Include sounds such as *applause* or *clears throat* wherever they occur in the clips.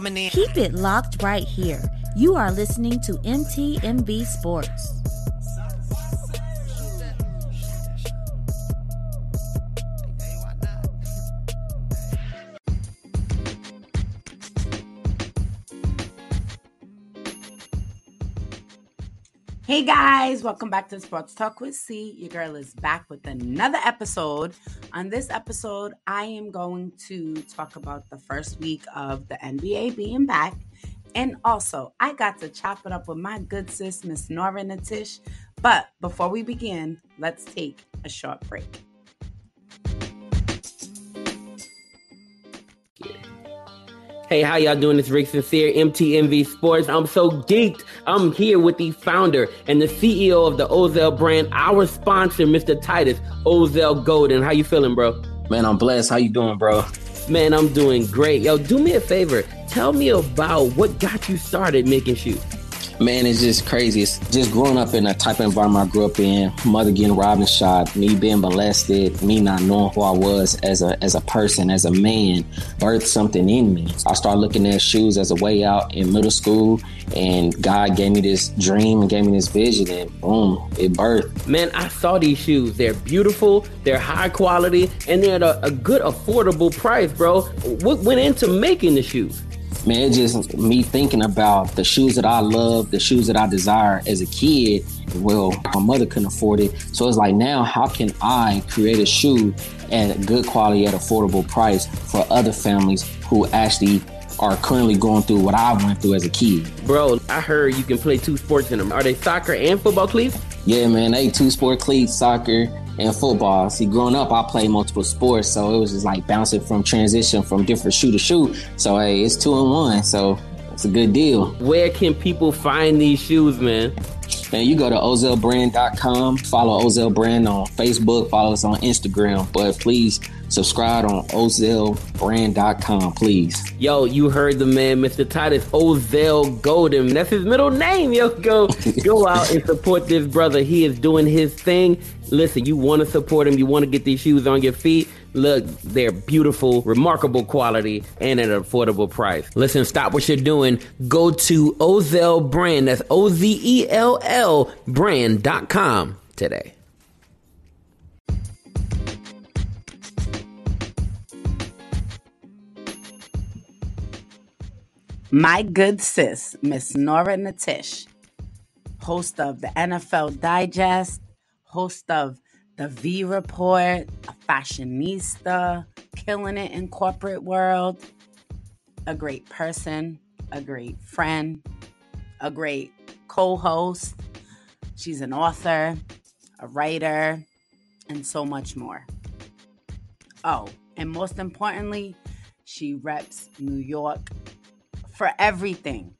Keep it locked right here. You are listening to MTMV Sports. Hey guys, welcome back to Sports Talk with C. Your girl is back with another episode. On this episode, I am going to talk about the first week of the NBA being back. And also, I got to chop it up with my good sis, Miss Nora Natish. But before we begin, let's take a short break. Hey, how y'all doing? It's Rick Sincere, MTMV Sports. I'm so geeked. I'm here with the founder and the CEO of the Ozell brand, our sponsor, Mr. Titus Ozell Golden. How you feeling, bro? Man, I'm blessed. How you doing, bro? Man, I'm doing great. Yo, do me a favor. Tell me about what got you started making shoes man, it's just crazy. It's just growing up in a type of environment I grew up in, mother getting robbed and shot, me being molested, me not knowing who I was as a as a person, as a man, birthed something in me. I started looking at shoes as a way out in middle school, and God gave me this dream and gave me this vision, and boom, it birthed. Man, I saw these shoes. They're beautiful, they're high quality, and they're at a, a good, affordable price, bro. What went into making the shoes? Man, it's just me thinking about the shoes that I love, the shoes that I desire as a kid. Well, my mother couldn't afford it. So it's like, now how can I create a shoe at good quality at affordable price for other families who actually are currently going through what I went through as a kid? Bro, I heard you can play two sports in them. Are they soccer and football cleats? Yeah, man, they two sport cleats, soccer and football. See, growing up, I played multiple sports, so it was just like bouncing from transition from different shoe to shoe. So hey, it's two and one, so it's a good deal. Where can people find these shoes, man? Man, you go to ozellbrand.com, follow Ozell Brand on Facebook, follow us on Instagram, but please subscribe on ozellbrand.com, please. Yo, you heard the man, Mr. Titus Ozell Golden. That's his middle name. Yo, go go *laughs* out and support this brother. He is doing his thing. Listen, you want to support them, you want to get these shoes on your feet. Look, they're beautiful, remarkable quality, and at an affordable price. Listen, stop what you're doing. Go to Ozell Brand, that's O Z E L L brand.com today. My good sis, Miss Nora Natish, host of the NFL Digest, host of the V Report, a fashionista, killing it in corporate world, a great person, a great friend, a great co-host. She's an author, a writer, and so much more. Oh, and most importantly, she reps New York for everything.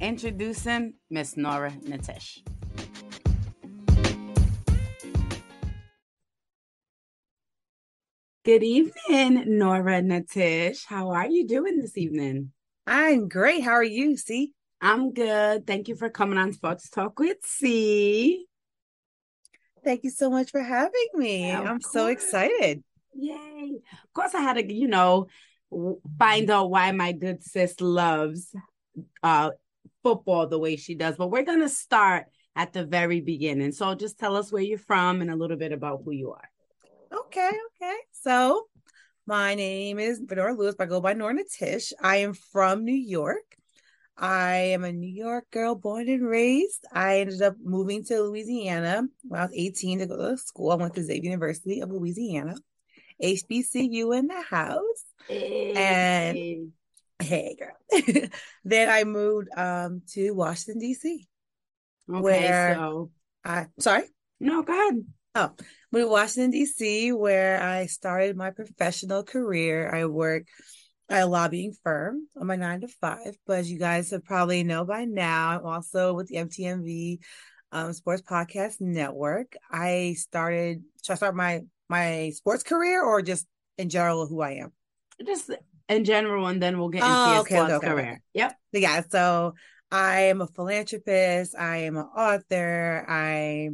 Introducing Miss Nora Natish. Good evening, Nora Natish. How are you doing this evening? I'm great. How are you, C? I'm good. Thank you for coming on Sports Talk with C. Thank you so much for having me. I'm course. so excited. Yay. Of course, I had to, you know, find out why my good sis loves uh, football the way she does. But we're going to start at the very beginning. So just tell us where you're from and a little bit about who you are. Okay, okay. So my name is Benora Lewis. I go by Nora Natish. I am from New York. I am a New York girl, born and raised. I ended up moving to Louisiana when I was 18 to go to school. I went to Xavier University of Louisiana. HBCU in the house. Hey. And hey girl. *laughs* then I moved um to Washington, DC. Okay, where so I sorry? No, go ahead. Oh, moved to Washington, DC, where I started my professional career. I work at a lobbying firm on my nine to five. But as you guys have probably know by now, I'm also with the MTMV um, Sports Podcast Network. I started should I start my my sports career or just in general who I am? Just in general, and then we'll get into oh, your okay, sports okay, career. Okay. Yep. Yeah. So I am a philanthropist. I am an author. I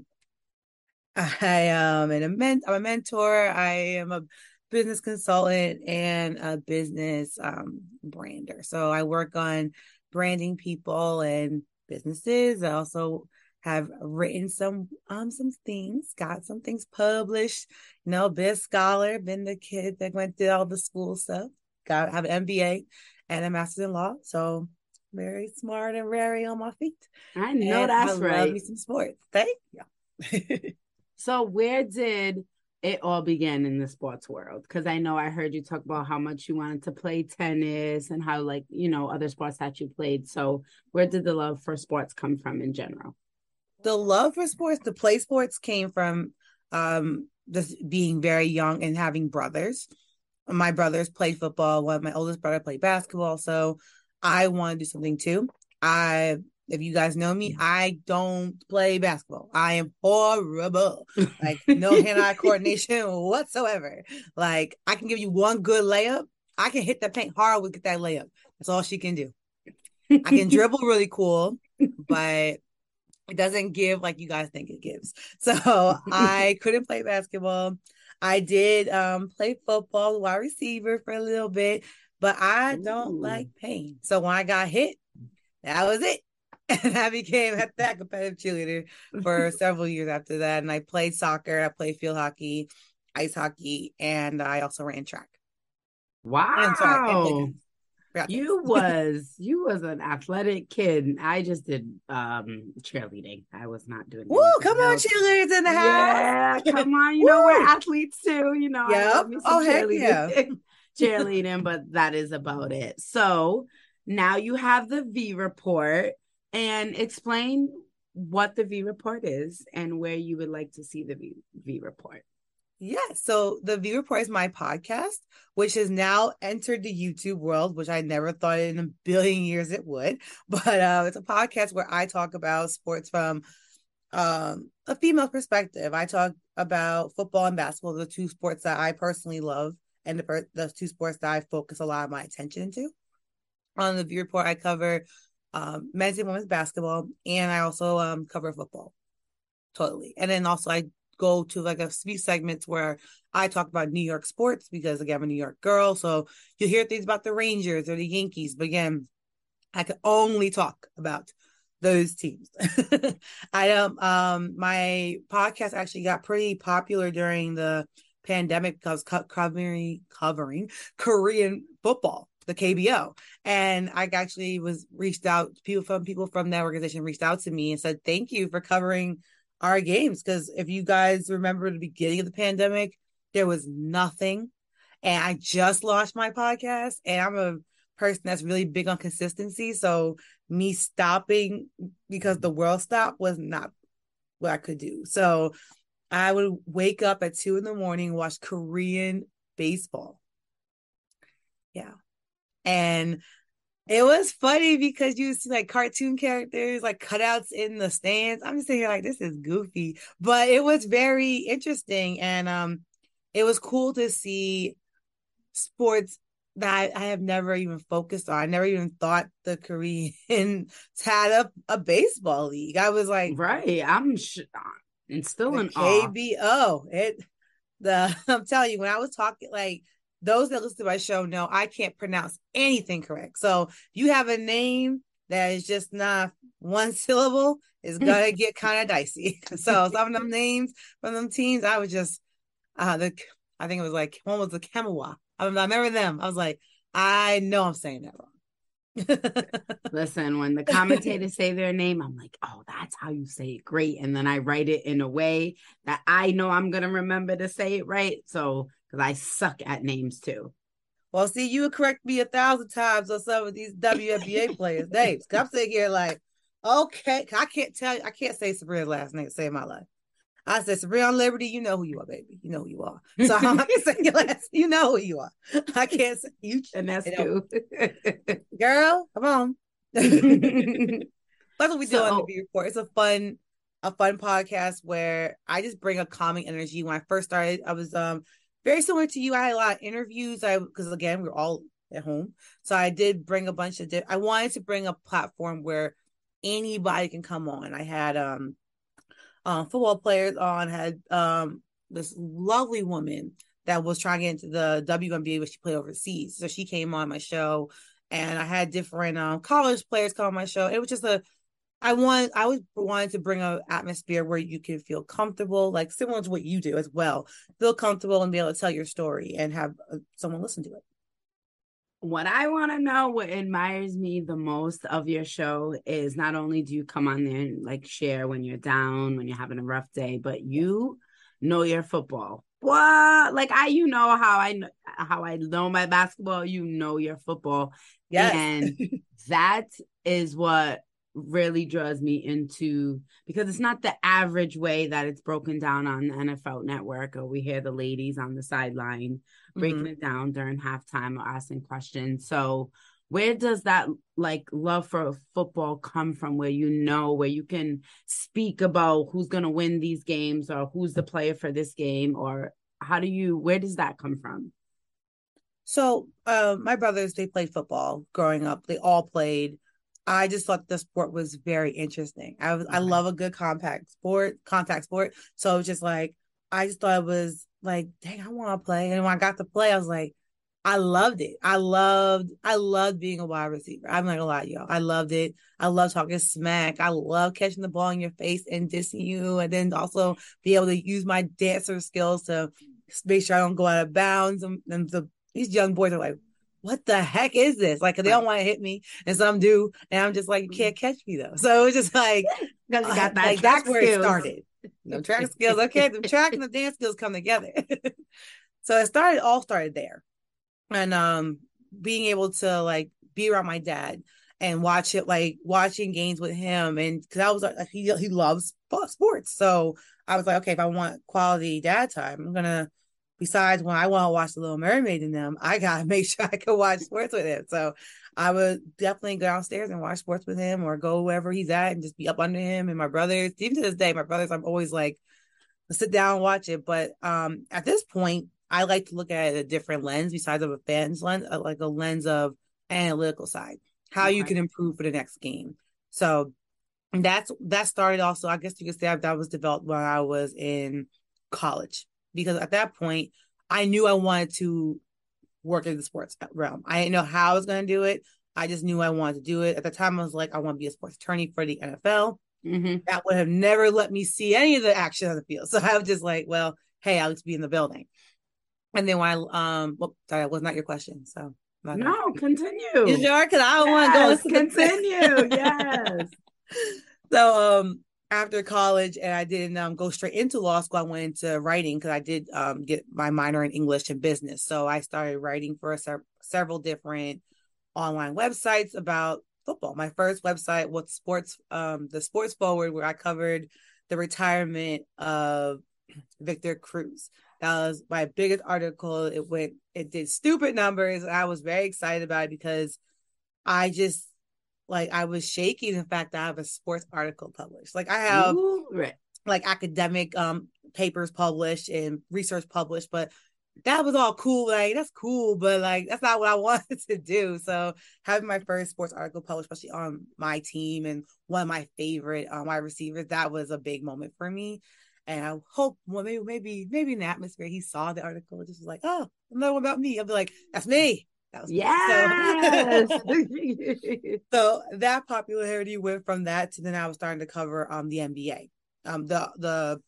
I am an, a men- I'm a mentor. I am a business consultant and a business um, brander. So I work on branding people and businesses. I also have written some um some things, got some things published. You know, been scholar, been the kid that went through all the school stuff. Got have an MBA and a master's in law. So very smart and very on my feet. I know and that's I right. me some sports. Thank you. *laughs* so where did it all begin in the sports world? Because I know I heard you talk about how much you wanted to play tennis and how like, you know, other sports that you played. So where did the love for sports come from in general? The love for sports, the play sports came from um just being very young and having brothers. My brothers played football. One of my oldest brother played basketball. So I want to do something too. I, if you guys know me, I don't play basketball. I am horrible. *laughs* Like no hand-eye coordination whatsoever. Like I can give you one good layup. I can hit the paint hard with that layup. That's all she can do. I can *laughs* dribble really cool, but it doesn't give like you guys think it gives. *laughs* So I couldn't play basketball. I did um play football, wide receiver for a little bit, but I don't Ooh. like pain. So when I got hit, that was it. *laughs* And I became *laughs* that competitive cheerleader for *laughs* several years after that. And I played soccer, I played field hockey, ice hockey, and I also ran track. Wow. Sorry, you was you was an athletic kid. I just did um cheerleading. I was not doing. Woo! Come else. on, cheerleaders in the house. Yeah, come on. You know we're athletes too. You know. Yep. Oh heck yeah. cheerleading, but that is about it. So now you have the V report and explain what the V report is and where you would like to see the V, v report. Yeah, so the V Report is my podcast, which has now entered the YouTube world, which I never thought in a billion years it would. *laughs* But uh, it's a podcast where I talk about sports from um, a female perspective. I talk about football and basketball, the two sports that I personally love and the, the two sports that I focus a lot of my attention into. On the V Report, I cover um, men's and women's basketball, and I also um, cover football totally. And then also I go to like a few segments where I talk about New York sports because again, I'm a New York girl. So you'll hear things about the Rangers or the Yankees, but again, I can only talk about those teams. *laughs* I um um my podcast actually got pretty popular during the pandemic because covering covering Korean football, the KBO, and I actually was reached out people from people from that organization reached out to me and said thank you for covering our games because if you guys remember the beginning of the pandemic, there was nothing, and I just launched my podcast, and I'm a person that's really big on consistency, so me stopping because the world stopped was not what I could do. So I would wake up at two in the morning, watch Korean baseball. Yeah. And it was funny because you see like cartoon characters, like cutouts in the stands. I'm just thinking like this is goofy, but it was very interesting. And um it was cool to see sports that I, I have never even focused on. I never even thought the Korean *laughs* had a, a baseball league. I was like, right. I'm sh- and still an KBO. It the *laughs* I'm telling you, when I was talking like those that listen to my show know I can't pronounce anything correct. So you have a name that is just not one *laughs* syllable, it's gonna get kind of dicey. *laughs* So some of them names from them teams, I was just uh the I think it was like one was the Kemawa. I, I remember them. I was like, I know I'm saying that wrong. *laughs* Listen, when the commentators say their name, I'm like, oh, that's how you say it. Great. And then I write it in a way that I know I'm going to remember to say it right. So, because I suck at names too. Well, see, you would correct me a thousand times on some of these WNBA *laughs* players' names. I'm sitting here like, okay, I can't tell you, I can't say Sabrina's last name, say my life. I said, Sabrina Liberty, you know who you are, baby. You know who you are. So *laughs* I'm not say your last. You know who you are. I can't say you. And that's you *laughs* Girl, come on. that's what we do so, on the V Report. It's a fun, a fun podcast where I just bring a calming energy. When I first started, I was um very similar to you. I had a lot of interviews. I because again, we are all at home. So I did bring a bunch of di- I wanted to bring a platform where anybody can come on. I had um um, football players on had um, this lovely woman that was trying to get into the WNBA, but she played overseas. So she came on my show, and I had different um, college players come on my show. It was just a I want I always wanted to bring an atmosphere where you can feel comfortable, like similar to what you do as well. Feel comfortable and be able to tell your story and have uh, someone listen to it. What I want to know, what admires me the most of your show is not only do you come on there and like share when you're down, when you're having a rough day, but you know your football. What? Like I, you know how I how I know my basketball. You know your football. Yes. and *laughs* that is what really draws me into because it's not the average way that it's broken down on the NFL network or we hear the ladies on the sideline breaking mm-hmm. it down during halftime or asking questions. So where does that like love for football come from where you know where you can speak about who's going to win these games or who's the player for this game or how do you where does that come from? So, uh, my brothers they played football growing up. They all played I just thought the sport was very interesting. I was, I love a good compact sport, contact sport. So it was just like I just thought it was like, dang, I want to play. And when I got to play, I was like, I loved it. I loved, I loved being a wide receiver. I'm not gonna lie, y'all. I loved it. I love talking smack. I love catching the ball in your face and dissing you, and then also be able to use my dancer skills to make sure I don't go out of bounds. And, and the these young boys are like, what the heck is this? Like, they don't want to hit me, and some do, and I'm just like, you can't catch me though. *laughs* So it's just like, because you got that like, that's where skills. it started. No *laughs* track skills. Okay, the track and the dance skills come together. *laughs* so it started, all started there, and um, being able to like be around my dad and watch it, like watching games with him, and because I was like, he he loves sports, so I was like, okay, if I want quality dad time, I'm gonna besides when I want to watch The Little Mermaid in them, I gotta *laughs* make sure I can watch sports with him. So I would definitely go downstairs and watch sports with him or go wherever he's at and just be up under him and my brothers. Even to this day, my brothers, I'm always like, sit down and watch it. But um at this point, I like to look at it a different lens besides of a fan's lens, uh, like a lens of analytical side, how you can improve for the next game. So that's that started also, I guess you could say that was developed when I was in college because at that point I knew I wanted to work in the sports realm. I didn't know how I was going to do it. I just knew I wanted to do it. At the time, I was like, I want to be a sports attorney for the NFL. Mm-hmm. That would have never let me see any of the action on the field. *laughs* So I was just like, well, hey, I'll just be in the building. And then when I, um, well, sorry, that was not your question. So no, continue. You sure? Because I don't yes, want to go. Continue. yes. *laughs* So, um, after college and I didn't um, go straight into law school, I went into writing because I did um, get my minor in English and business. So I started writing for se- several different online websites about football. My first website was sports, um, the Sports Forward, where I covered the retirement of *clears throat* Victor Cruz. That was my biggest article. It went, it did stupid numbers. I was very excited about it because I just like I was shaking the fact that I have a sports article published. Like I have Ooh, right. like academic um papers published and research published, but that was all cool. Like that's cool, but like that's not what I *laughs* wanted to do. So having my first sports article published, especially on my team and one of my favorite um, wide receivers, that was a big moment for me. And I hope well maybe maybe maybe in the atmosphere he saw the article, just was like, oh, another one about me. I'll be like, that's me. Yes. So, *laughs* *laughs* so, that popularity went from that to then I was starting to cover um the NBA. Um the the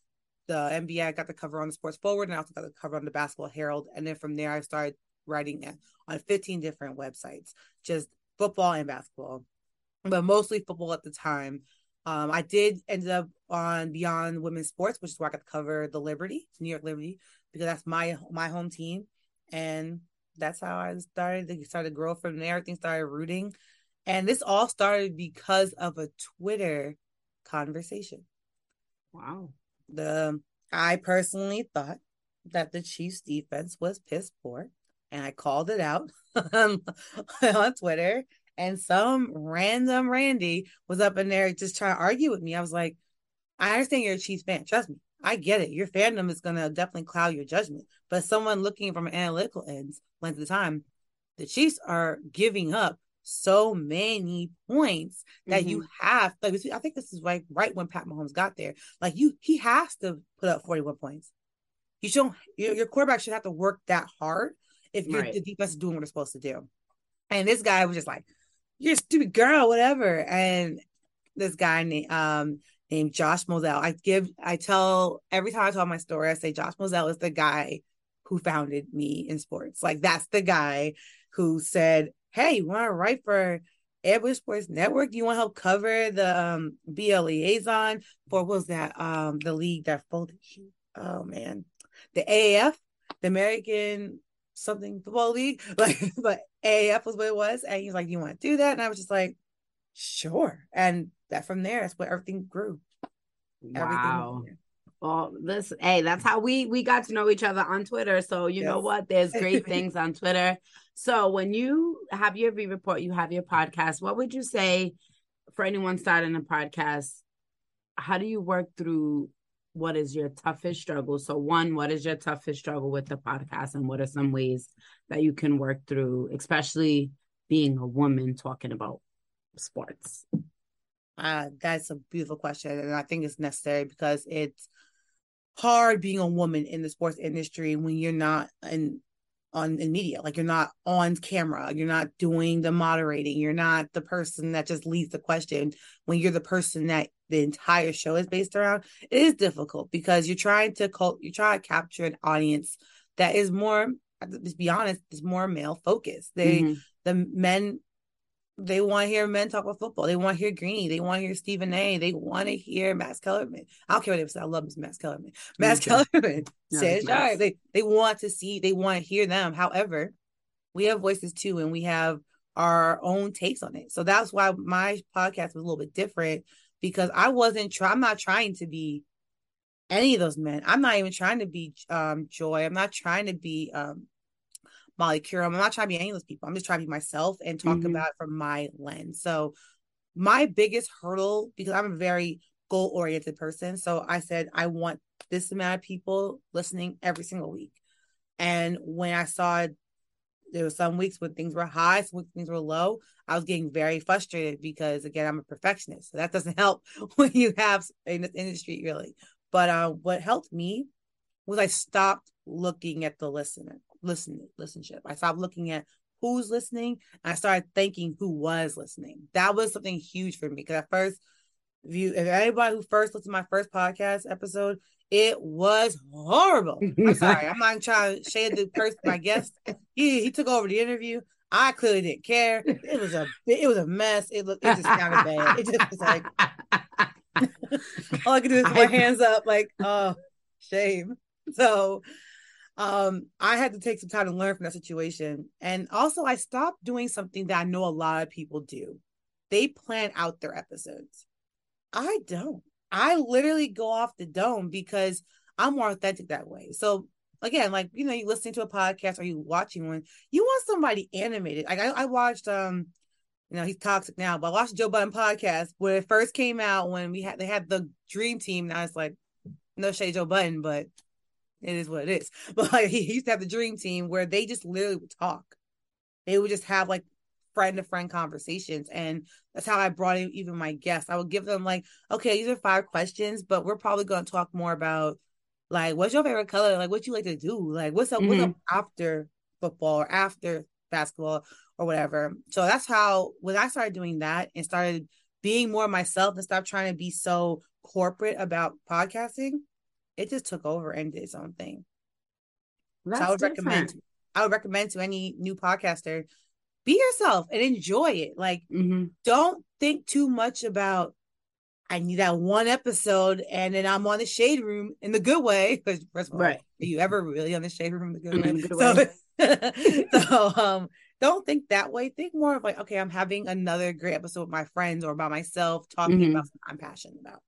the NBA I got the cover on the Sports Forward and I also got the cover on the Basketball Herald. And then from there I started writing on 15 different websites, just football and basketball, but mostly football at the time. Um, I did end up on Beyond Women's Sports, which is where I got to cover the Liberty, New York Liberty, because that's my my home team. And that's how I started. They started to grow from there. Everything started rooting. And this all started because of a Twitter conversation. Wow. The um, I personally thought that the Chiefs defense was piss poor. And I called it out *laughs* on Twitter. And some random Randy was up in there just trying to argue with me. I was like, I understand you're a Chiefs fan. Trust me. I get it. Your fandom is going to definitely cloud your judgment. But someone looking from an analytical ends, length of time, the Chiefs are giving up so many points that mm-hmm. you have. Like I think this is right right when Pat Mahomes got there. Like you, he has to put up forty one points. you should your, your quarterback should have to work that hard if Right. the defense is doing what it's supposed to do. And this guy was just like, "You're a stupid girl, whatever." And this guy named um named Josh Moselle. I give I tell every time I tell my story, I say Josh Moselle is the guy who founded me in sports. Like that's the guy who said, "Hey, you want to write for Edward Sports Network? You want to help cover the um BL liaison for what was that um the league that folded? Oh man, the AAF, the American something football league, *laughs* like but AAF was what it was, and he's like, "You want to do that?" And I was just like, "Sure." And that from there, that's where everything grew. Everything Wow. there. Well, this hey, that's how we we got to know each other on Twitter. So you know what? There's great *laughs* things on Twitter. So when you have your V report, you have your podcast. What would you say for anyone starting a podcast? How do you work through what is your toughest struggle? So one, what is your toughest struggle with the podcast, and what are some ways that you can work through, especially being a woman talking about sports? Uh, that's a beautiful question, and I think it's necessary because it's hard being a woman in the sports industry when you're not in on in media, like you're not on camera, you're not doing the moderating, you're not the person that just leads the question. When you're the person that the entire show is based around, it is difficult because you're trying to cult, you're trying to capture an audience that is more, let's be honest, is more male focused. They Mhm. the men they want to hear men talk about football. They want to hear Greeny. They want to hear Stephen A. They want to hear Max Kellerman. I don't care what they say. I love Max Kellerman. Max. Kellerman *laughs* Yeah, says, nice. right, they, they want to see, they want to hear them. However, we have voices too, and we have our own takes on it. So that's why my podcast was a little bit different because I wasn't trying, I'm not trying to be any of those men. I'm not even trying to be um Joy. I'm not trying to be um Molly Qerim. I'm not trying to be any of those people. I'm just trying to be myself and talk Mhm. about it from my lens. So my biggest hurdle, because I'm a very goal oriented person. So I said, I want this amount of people listening every single week. And when I saw there were some weeks when things were high, some weeks things were low, I was getting very frustrated because again, I'm a perfectionist. So that doesn't *laughs* help when you have in this industry really. But uh, what helped me was I stopped looking at the listener, listen, listenership. I stopped looking at who's listening and I started thinking who was listening. That was something huge for me because at first, if you if anybody who first listened to my first podcast episode, it was horrible. I'm sorry, I'm not trying to shade the person, my guest. He he took over the interview. I clearly didn't care. It was a it was a mess. It looked it just sounded bad. It just was like *laughs* all I could do is *laughs* put my hands up, like, oh, shame. So um I had to take some time to learn from that situation. And also I stopped doing something that I know a lot of people do. They plan out their episodes. I don't. I literally go off the dome because I'm more authentic that way. So again, like you know, you listening to a podcast or you watching one, you want somebody animated. Like I, I watched um you know, he's toxic now, but I watched Joe Budden podcast when it first came out when we had they had the dream team. And I was like, no shade Joe Budden, but it is what it is. *laughs* But like he used to have the dream team where they just literally would talk. They would just have like friend to friend conversations. And that's how I brought in even my guests. I would give them like, okay, these are five questions, but we're probably gonna talk more about like what's your favorite color? Like what you like to do? Like what's up what's up mm-hmm. after football or after basketball or whatever. So that's how when I started doing that and started being more myself and stopped trying to be so corporate about podcasting, it just took over and did its own thing. That's so I would recommend. I would recommend to any new podcaster, be yourself and enjoy it. Like Mhm. don't think too much about I need that one episode and then I'm on the shade room in the good way. *laughs* Because first of all, Right. are you ever really on the shade room in the good way? the good so, way. *laughs* so um don't think that way. Think more of like, okay, I'm having another great episode with my friends or by myself talking Mhm. about something I'm passionate about.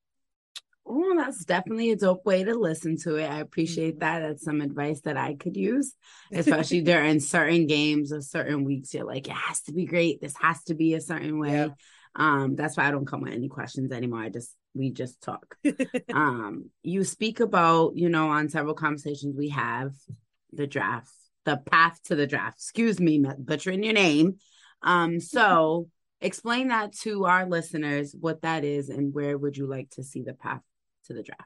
Oh, that's definitely a dope way to listen to it. I appreciate Mhm. that. That's some advice that I could use, *laughs* especially during certain games or certain weeks. You're like, it has to be great. This has to be a certain way. Yeah. Um, that's why I don't come with any questions anymore. I just we just talk. *laughs* um, you speak about, you know, on several conversations we have the draft, the path to the draft. Excuse me, butchering your name. Um, *laughs* so explain that to our listeners what that is and where would you like to see the path to the draft?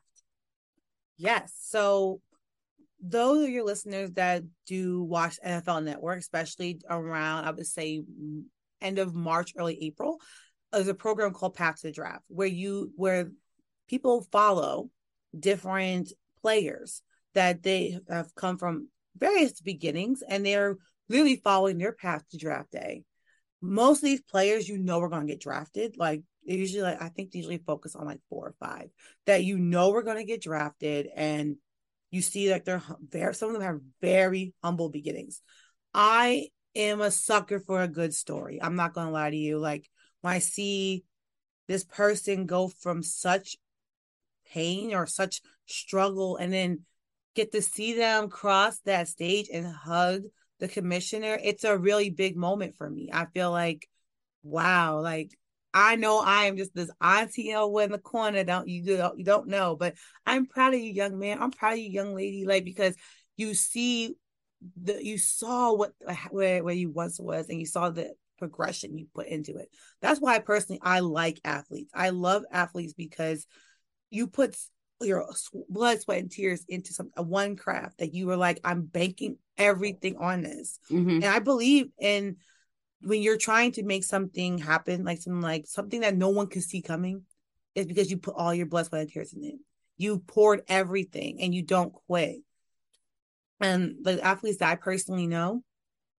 Yes. So those are your listeners that do watch NFL Network, especially around, I would say, end of March, early April, there's a program called Path to the Draft where you where people follow different players that they have come from various beginnings and they're really following their path to draft day. Most of these players you know are going to get drafted. Like usually like I think they usually focus on like four or five that you know we're going to get drafted and you see like they're very some of them have very humble beginnings. I am a sucker for a good story. I'm not going to lie to you. Like when I see this person go from such pain or such struggle and then get to see them cross that stage and hug the commissioner, it's a really big moment for me. I feel like, wow, like I know I am just this auntie over in the corner. Don't you don't you don't know, but I'm proud of you, young man. I'm proud of you, young lady, like because you see the you saw what where where you once was, and you saw the progression you put into it. That's why personally I like athletes. I love athletes because you put your blood, sweat, and tears into some one craft that you were like, I'm banking everything on this. Mm-hmm. And I believe in when you're trying to make something happen, like something like something that no one can see coming, is because you put all your blood, sweat, and tears in it. You poured everything and you don't quit. And the athletes that I personally know,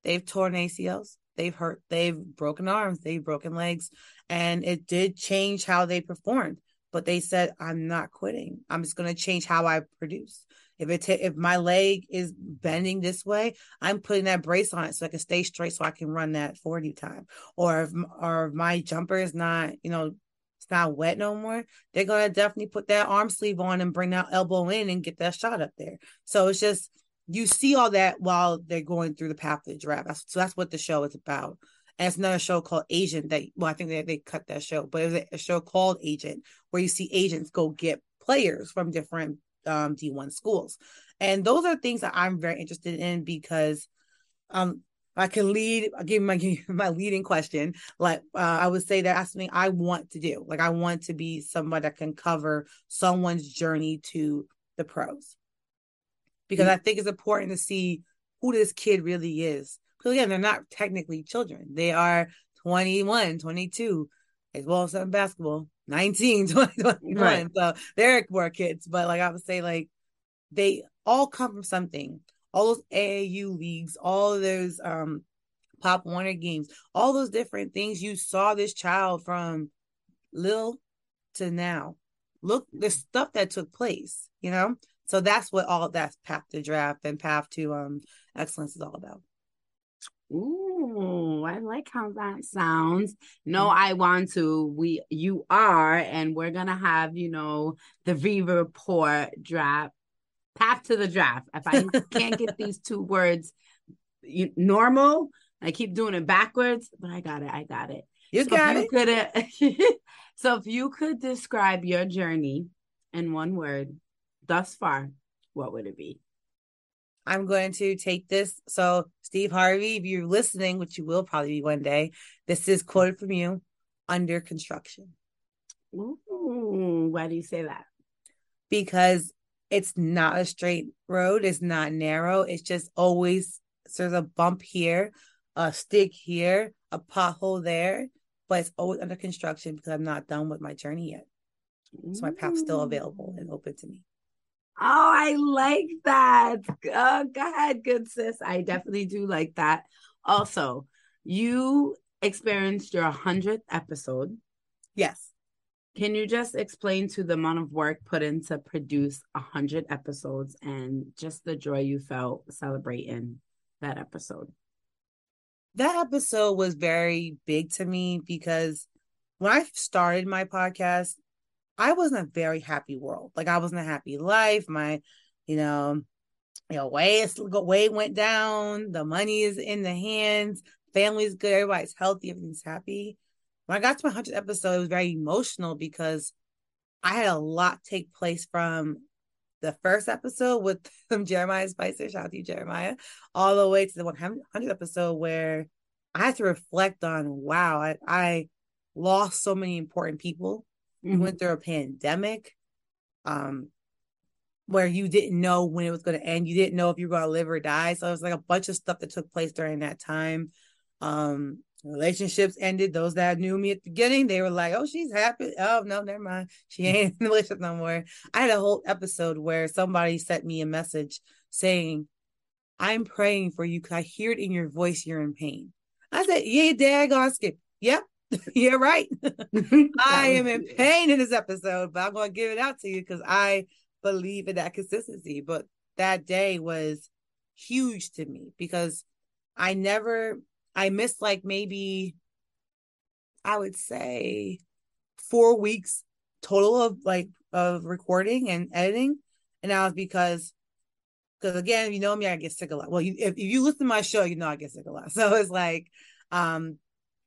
they've torn ACLs, they've hurt, they've broken arms, they've broken legs, and it did change how they performed but they said i'm not quitting i'm just going to change how i produce if it if my leg is bending this way i'm putting that brace on it so i can stay straight so i can run that 40 time. Or if or if my jumper is not you know it's not wet no more they're to definitely put that arm sleeve on and bring that elbow in and get that shot up there. So it's just you see all that while they're going through the path of the draft so that's what the show is about. And it's another show called Agent that well, I think they, they cut that show, but it was a show called Agent where you see agents go get players from different um, D1 schools. And those are things that I'm very interested in because um I can lead I'll give my *laughs* my leading question. Like uh, I would say that that's something I want to do. Like I want to be somebody that can cover someone's journey to the pros. Because mm-hmm. I think it's important to see who this kid really is because again, they're not technically children. They are 21, 22, as well as some basketball, 19, *laughs* 20, 21. Right. So they're more kids. But like I would say, like they all come from something. All those AAU leagues, all those um Pop Warner games, all those different things. You saw this child from little to now. Look, the stuff that took place, you know. So that's what all that's path to draft and path to um excellence is all about. Ooh, I like how that sounds. No, mm-hmm. I want to. We you are, and we're gonna have, you know, the V report draft, path to the draft. If I can't get these two *laughs* words you, normal, I keep doing it backwards, but I got it. I got it. You so got you it. Could, *laughs* so if you could describe your journey in one word thus far, what would it be? I'm going to take this. So, Steve Harvey, if you're listening, which you will probably be one day, this is quoted from you under construction. Ooh, why do you say that? Because it's not a straight road, it's not narrow. It's just always there's a bump here, a stick here, a pothole there, but it's always under construction because I'm not done with my journey yet. So my path's still available and open to me. Oh, I like that. Oh, go ahead, good sis. I definitely do like that. Also, you experienced your 100th episode. Yes. Can you just explain to the amount of work put in to produce 100 episodes and just the joy you felt celebrating that episode? That episode was very big to me because when I started my podcast, I was in a very happy world. Like I was in a happy life. My, you know, you know, weight weight went down. The money is in the hands. Family's good. Everybody's healthy. Everything's happy. When I got to my hundredth episode, it was very emotional because I had a lot take place from the first episode with *laughs* Jeremiah Spicer, shout out to you, Jeremiah, all the way to the 100th episode where I had to reflect on, wow, I, I lost so many important people Mm-hmm. Went through a pandemic. Um, where you didn't know when it was going to end. You didn't know if you were going to live or die. So it was like a bunch of stuff that took place during that time. Um, relationships ended. Those that knew me at the beginning, they were like, "Oh, she's happy." Oh no, never mind. She ain't in the relationship no more. I had a whole episode where somebody sent me a message saying, "I'm praying for you because I hear it in your voice. You're in pain." I said, "Yeah, daggone skip. Yep, *laughs* you're right. *laughs* I am in pain in this episode, but I'm going to give it out to you because I believe in that consistency. But that day was huge to me because I never I missed like maybe I would say four weeks total of like of recording and editing. And that was because because again, you know me, I get sick a lot. Well, you, if, if you listen to my show, you know I get sick a lot. *laughs* So it's like um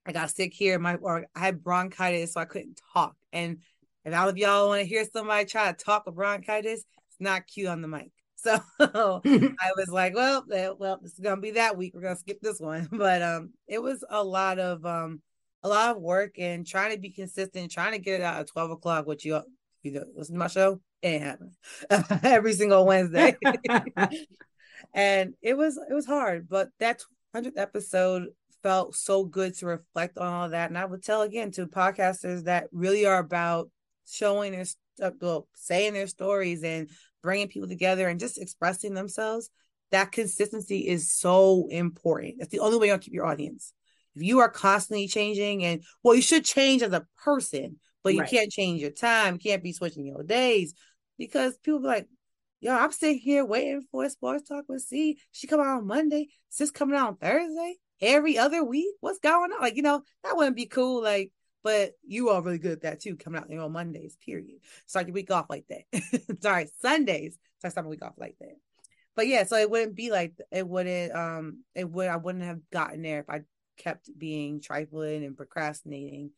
I got sick here, my or I had bronchitis, so I couldn't talk. And if all of y'all want to hear somebody try to talk with bronchitis, it's not cute on the mic. *laughs* So *laughs* I was like, well, well, this is gonna be that week. We're gonna skip this one. *laughs* But um, it was a lot of um, a lot of work and trying to be consistent, trying to get it out at twelve o'clock. Which you you know, listen to my show, it ain't happening every single Wednesday. and it was it was hard, but that hundredth episode felt so good to reflect on all that. And I would tell again to podcasters that really are about showing their uh, well, saying their stories and bringing people together and just expressing themselves, that consistency is so important. That's the only way you'll keep your audience. If you are constantly changing, and well, you should change as a person, but you right. can't change your time, you can't be switching your days because people be like, yo, I'm sitting here waiting for sports talk with C. She come out on Monday, sis coming out on Thursday every other week. What's going on? Like, you know, that wouldn't be cool. Like, but you are really good at that too, coming out there on Mondays, period. Start your week off like that. *laughs* Sorry, Sundays. Start starting week off like that. But yeah, so it wouldn't be like it wouldn't um it would I wouldn't have gotten there if I kept being trifling and procrastinating.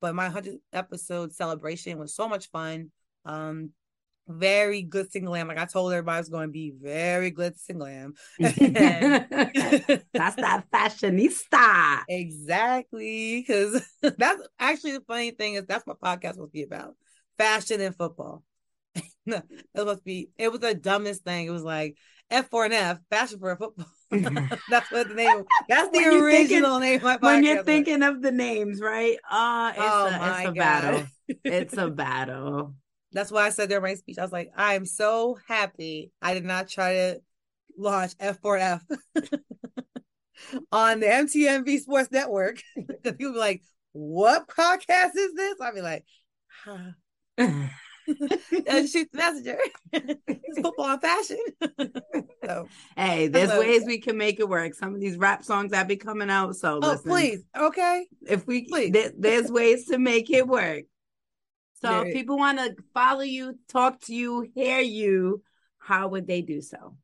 But my 100th episode celebration was so much fun. Um very glitz and glam. Like I told everybody, it's going to be very glitz *laughs* *laughs* and glam. That's that fashionista. Exactly. Because *laughs* that's actually the funny thing is that's what podcast will be about fashion and football. it must be, it was the dumbest thing. It was like F for an F, fashion for a football. that's what the name. That's the original thinking, name. Of my podcast when you're thinking of the names, right? Uh, it's oh, a, it's a battle. It's a battle. That's why I said during my speech, I was like, I am so happy I did not try to launch F4F *laughs* on the MTMV Sports Network. *laughs* Because people be like, what podcast is this? I'd be like, huh. *laughs* and shoot the messenger. it's football and fashion. so, hey, there's ways we can make it work. Some of these rap songs that be coming out. So oh, listen, please, okay. If we please, th- there's ways to make it work. So if people want to follow you, talk to you, hear you, how would they do so?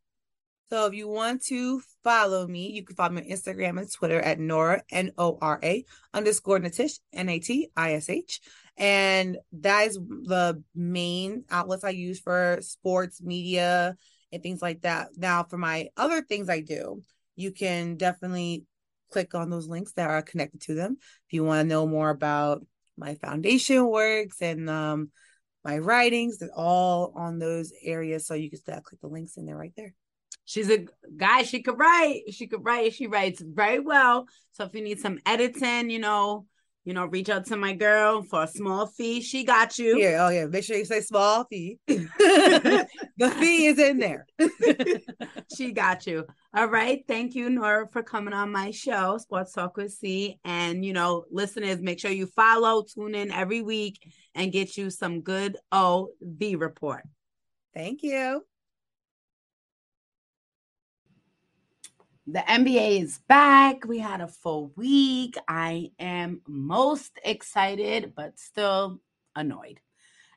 So if you want to follow me, you can follow me on Instagram and Twitter at Nora N O R A underscore Natish N A T I S H, and that is the main outlets I use for sports media and things like that. Now for my other things I do, you can definitely click on those links that are connected to them if you want to know more about my foundation works and um my writings they're all on those areas so you can still click the links in there right there. She's a guy she could write she could write she writes very well. So if you need some editing you know you know, reach out to my girl for a small fee. She got you. Yeah, oh yeah. Make sure you say small fee. *laughs* the fee is in there. *laughs* she got you. All right. Thank you, Nora, for coming on my show, Sports Talk with C. And you know, listeners, make sure you follow, tune in every week, and get you some good OV report. Thank you. The NBA is back. We had a full week. I am most excited, but still annoyed.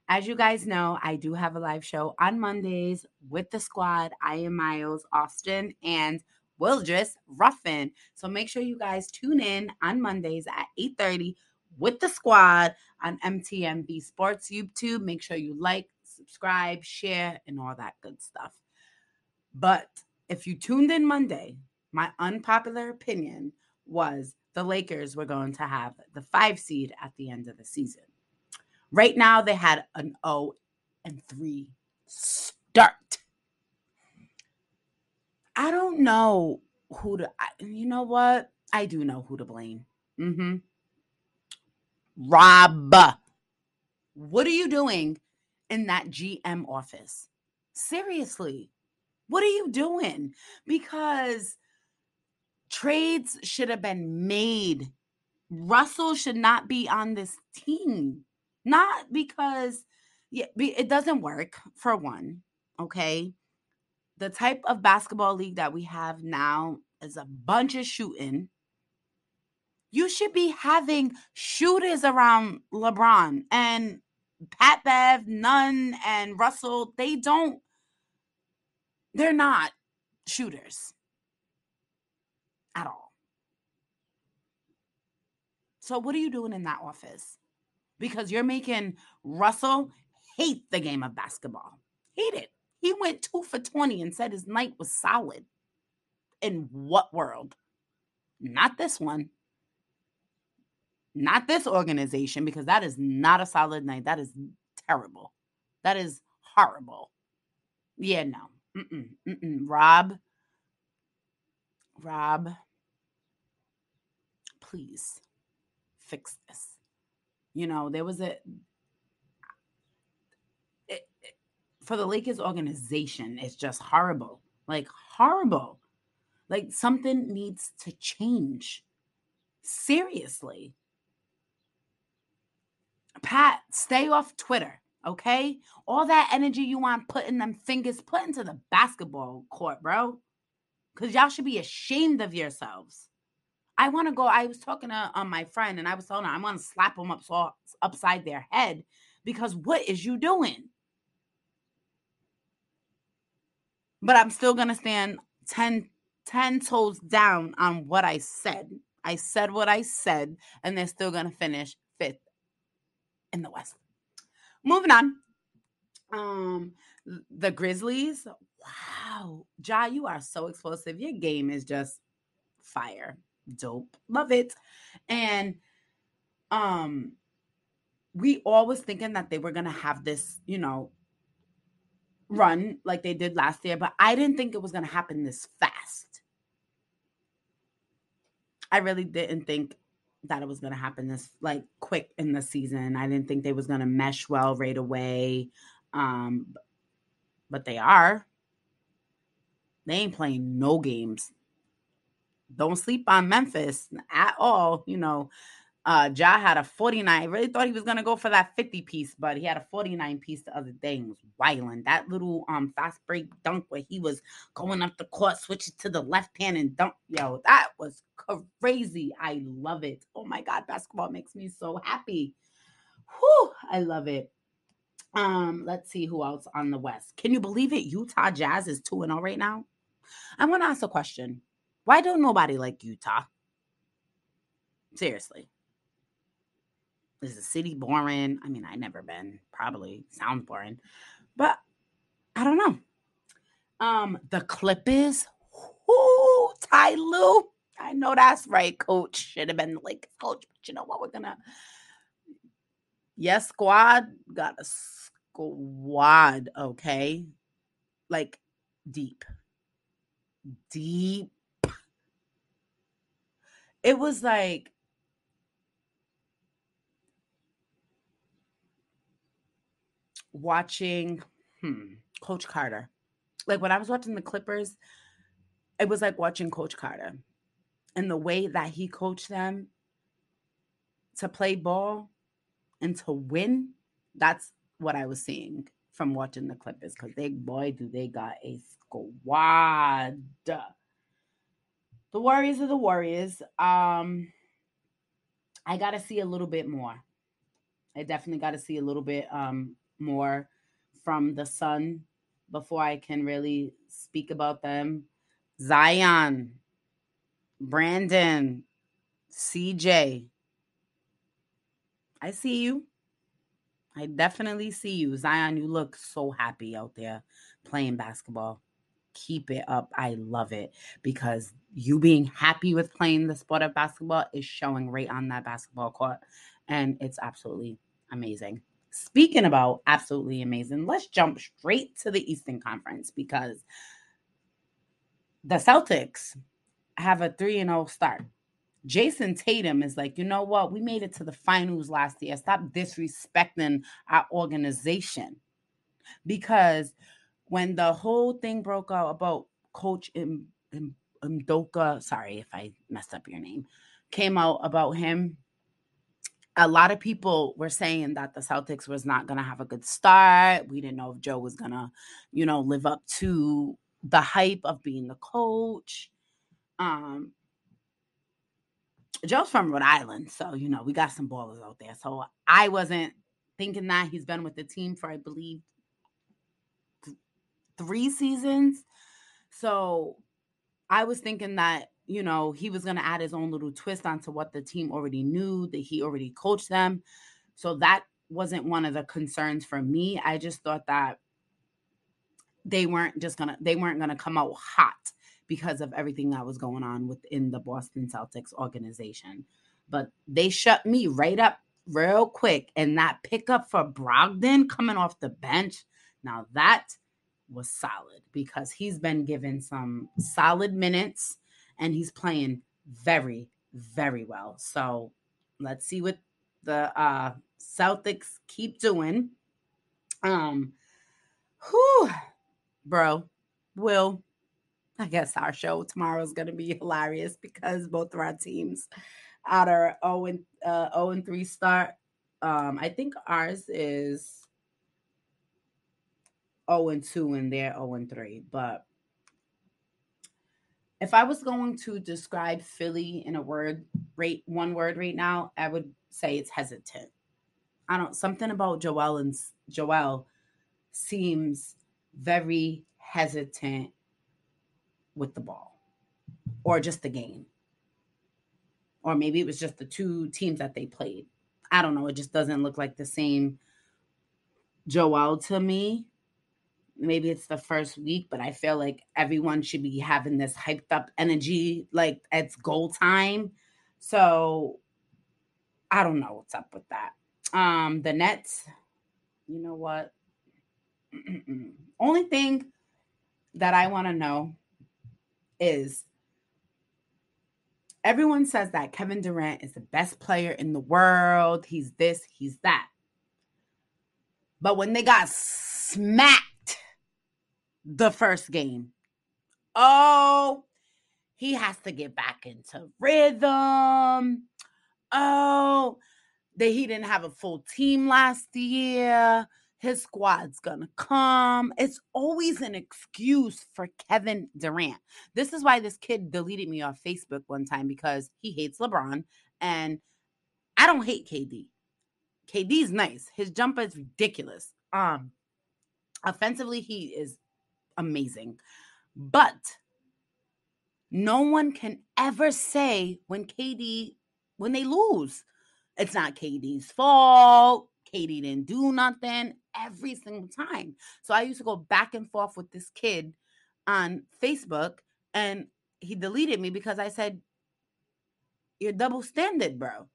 As you guys know, I do have a live show on Mondays with the squad. I am Miles Austin and Wildress Ruffin. So make sure you guys tune in on Mondays at 8:30 with the squad on MTMV Sports YouTube. Make sure you like, subscribe, share, and all that good stuff. But if you tuned in Monday, my unpopular opinion was the Lakers were going to have the five seed at the end of the season. Right now, they had an 0 and 3 start. I don't know who to. You know what? I do know who to blame. Mm-hmm. Rob, what are you doing in that GM office? Seriously, what are you doing? Because trades should have been made. Russell should not be on this team. Not because yeah, it doesn't work for one, okay? The type of basketball league that we have now is a bunch of shooting. You should be having shooters around LeBron and Pat Bev, Nunn, and Russell. They don't, they're not shooters at all. So, what are you doing in that office? Because you're making Russell hate the game of basketball. Hate it. He went two for 20 and said his night was solid. In what world? Not this one. Not this organization, because that is not a solid night. That is terrible. That is horrible. Yeah, no. Mm-mm, mm-mm. Rob, Rob, please fix this. You know, there was a it, it, for the Lakers organization, it's just horrible. Like horrible. Like something needs to change. Seriously. Pat, stay off Twitter, okay? All that energy you want putting them fingers put into the basketball court, bro. Cause y'all should be ashamed of yourselves. I want to go. I was talking to um, my friend, and I was telling her I want to slap them up so, upside their head because what is you doing? But I'm still gonna stand 10, 10 toes down on what I said. I said what I said, and they're still gonna finish fifth in the West. Moving on. Um, the Grizzlies. Wow, Ja, you are so explosive. Your game is just fire. Dope. Love it. And um we always thinking that they were gonna have this, you know, run like they did last year, but I didn't think it was gonna happen this fast. I really didn't think that it was to happen this like quick in the season. I didn't think they was to mesh well right away. Um but they are. They ain't playing no games. Don't sleep on Memphis at all, you know. Uh Ja had a 49. I really thought he was gonna go for that 50 piece, but he had a 49 piece the other day and was wiling. That little um fast break dunk where he was going up the court, switching to the left hand and dunk. Yo, that was crazy. I love it. Oh my god, basketball makes me so happy. Whew, I love it. Um, let's see who else on the West. Can you believe it? Utah Jazz is 2 0 right now. I want to ask a question. Why don't nobody like Utah? Seriously. Is the city boring? I mean, I never been. Probably sounds boring, but I don't know. Um, the Clippers. Whoo, Ty Lue. I know that's right, coach. Should have been Lakers coach, but you know what? We're gonna. Yes, squad got a squad. Okay, like deep, deep. It was like watching hmm, Coach Carter. Like when I was watching the Clippers, it was like watching Coach Carter and the way that he coached them to play ball and to win. That's what I was seeing from watching the Clippers because they, boy, do they got a squad. The Warriors are the Warriors. Um, I got to see a little bit more. I definitely got to see a little bit um more from the Sun before I can really speak about them. Zion, Brandon, CJ. I see you. I definitely see you. Zion, you look so happy out there playing basketball. Keep it up. I love it because you being happy with playing the sport of basketball is showing right on that basketball court. And it's absolutely amazing. Speaking about absolutely amazing, let's jump straight to the Eastern Conference because the Celtics have a 3 and 0 start. Jayson Tatum is like, you know what? We made it to the finals last year. Stop disrespecting our organization. Because when the whole thing broke out about Coach M- M- Mdoka, sorry if I messed up your name, came out about him, a lot of people were saying that the Celtics was not going to have a good start. We didn't know if Joe was going to, you know, live up to the hype of being the coach. Um, Joe's from Rhode Island, so you know we got some ballers out there. So I wasn't thinking that he's been with the team for I believe th- three seasons. So I was thinking that you know he was going to add his own little twist onto what the team already knew that he already coached them. So that wasn't one of the concerns for me. I just thought that they weren't just gonna they weren't gonna come out hot because of everything that was going on within the Boston Celtics organization. But they shut me right up real quick. And that pickup for Brogdon coming off the bench, now that was solid because he's been given some solid minutes and he's playing very, very well. So let's see what the uh Celtics keep doing. Um whew, bro, Will, I guess our show tomorrow is going to be *laughs* hilarious because both of our teams at our 0 and uh, 0 and 3 start. Um, I think ours is 0 and 2 and they're 0 and 3. But if I was going to describe Philly in a word, rate one word right now, I would say it's hesitant. I don't something about Joel and Joel seems very hesitant with the ball or just the game. Or maybe it was just the two teams that they played. I don't know. It just doesn't look like the same Joel to me. Maybe it's the first week, but I feel like everyone should be having this hyped up energy like it's goal time. So I don't know what's up with that. Um, the Nets, you know what? *clears throat* Only thing that I want to know is everyone says that Kevin Durant is the best player in the world. He's this, he's that. But when they got smacked the first game, oh, he has to get back into rhythm. Oh, that he didn't have a full team last year his squad's gonna come. It's always an excuse for Kevin Durant. This is why this kid deleted me off Facebook one time because he hates LeBron. And I don't hate KD. KD's nice. His jumper is ridiculous. Um offensively, he is amazing. But no one can ever say when KD when they lose. It's not KD's fault. KD didn't do nothing every single time. So I used to go back and forth with this kid on Facebook and he deleted me because I said, You're double standard, bro.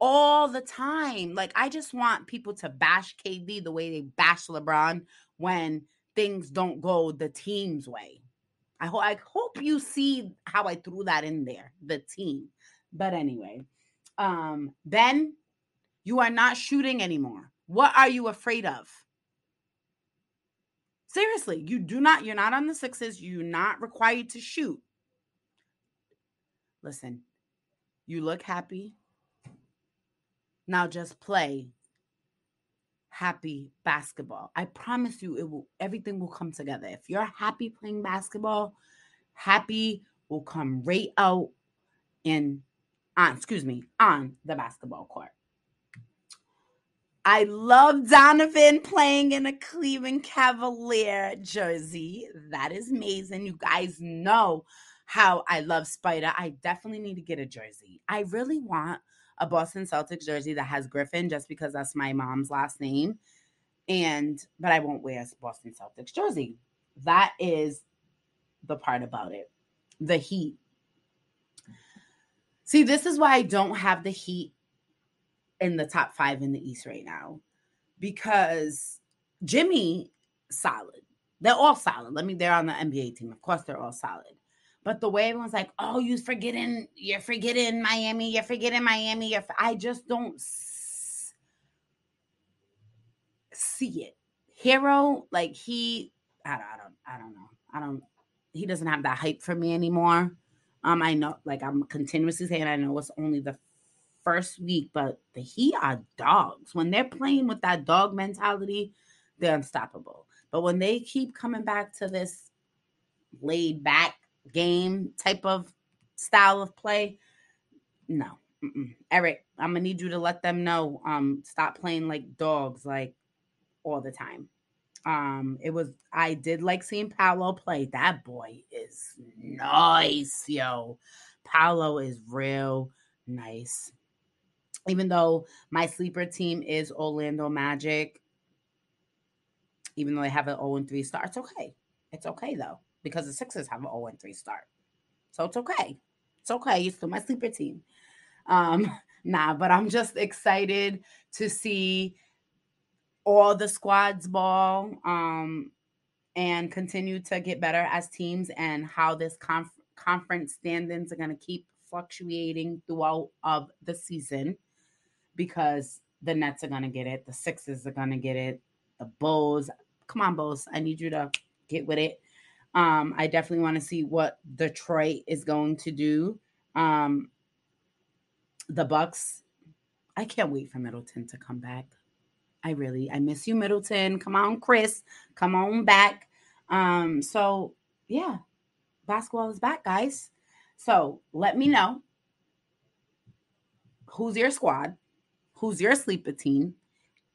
All the time. Like, I just want people to bash KD the way they bash LeBron when things don't go the team's way. I, ho- I hope you see how I threw that in there, the team. But anyway, um, Ben, you are not shooting anymore. What are you afraid of? Seriously, you do not, you're not on the sixes. You're not required to shoot. Listen, you look happy. Now just play happy basketball. I promise you it will everything will come together. If you're happy playing basketball, happy will come right out in on excuse me, on the basketball court. I love Donovan playing in a Cleveland Cavalier jersey. That is amazing. You guys know how I love Spider. I definitely need to get a jersey. I really want a Boston Celtics jersey that has Griffin just because that's my mom's last name. And but I won't wear a Boston Celtics jersey. That is the part about it. The heat. See, this is why I don't have the heat in the top five in the East right now because Jimmy solid. They're all solid. Let me. They're on the NBA team. Of course, they're all solid. But the way everyone's like, "Oh, you forgetting? You're forgetting Miami. You're forgetting Miami." You're, I just don't s- see it. Herro, like he, I don't, I don't, I don't know. I don't. He doesn't have that hype for me anymore. Um, I know, like I'm continuously saying, I know it's only the first week, but the Heat are dogs. When they're playing with that dog mentality, they're unstoppable. But when they keep coming back to this laid back game type of style of play, no. Mm-mm. Eric, I'm gonna need you to let them know. Um, stop playing like dogs, like all the time. Um, it was I did like seeing Paolo play. That boy is nice, yo. Paolo is real nice. Even though my sleeper team is Orlando Magic, even though they have an 0 3 start, it's okay. It's okay though, because the Sixers have an 0 3 start. So it's okay. It's okay. You're still my sleeper team. Um, *laughs* nah, but I'm just excited to see all the squads ball um, and continue to get better as teams and how this conf- conference standings are going to keep fluctuating throughout of the season because the Nets are going to get it, the Sixers are going to get it, the Bulls. Come on, Bulls. I need you to get with it. Um, I definitely want to see what Detroit is going to do. Um, the Bucks. I can't wait for Middleton to come back. I really, I miss you, Middleton. Come on, Chris. Come on back. Um, so yeah, basketball is back, guys. So let me know who's your squad, who's your sleeper team,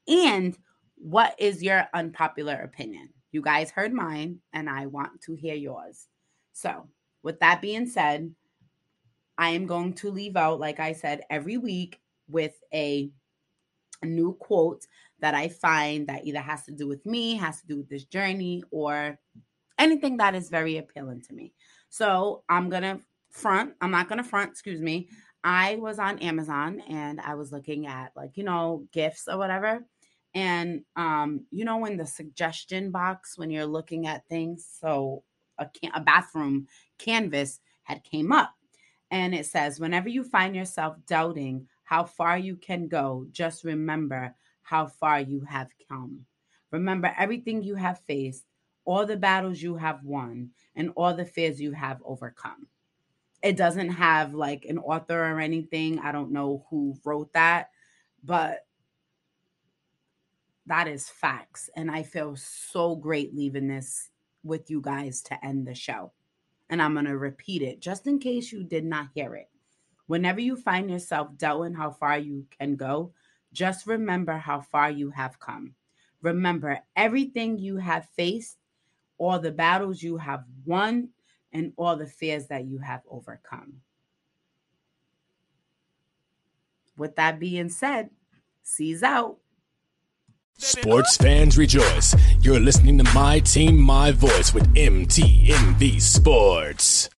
and what is your unpopular opinion. You guys heard mine, and I want to hear yours. So, with that being said, I am going to leave out, like I said, every week with a new quote that I find that either has to do with me, has to do with this journey, or anything that is very appealing to me. So I'm gonna front. I'm not gonna front. Excuse me. I was on Amazon and I was looking at like you know gifts or whatever, and um you know in the suggestion box when you're looking at things, so a can- a bathroom canvas had came up, and it says whenever you find yourself doubting how far you can go, just remember how far you have come. Remember everything you have faced, all the battles you have won, and all the fears you have overcome. It doesn't have like an author or anything. I don't know who wrote that, but that is facts. And I feel so great leaving this with you guys to end the show. And I'm going to repeat it just in case you did not hear it. Whenever you find yourself doubting how far you can go, just remember how far you have come. Remember everything you have faced, all the battles you have won, and all the fears that you have overcome. With that being said, seize out. Sports fans rejoice. You're listening to My Team, My Voice with MTMV Sports.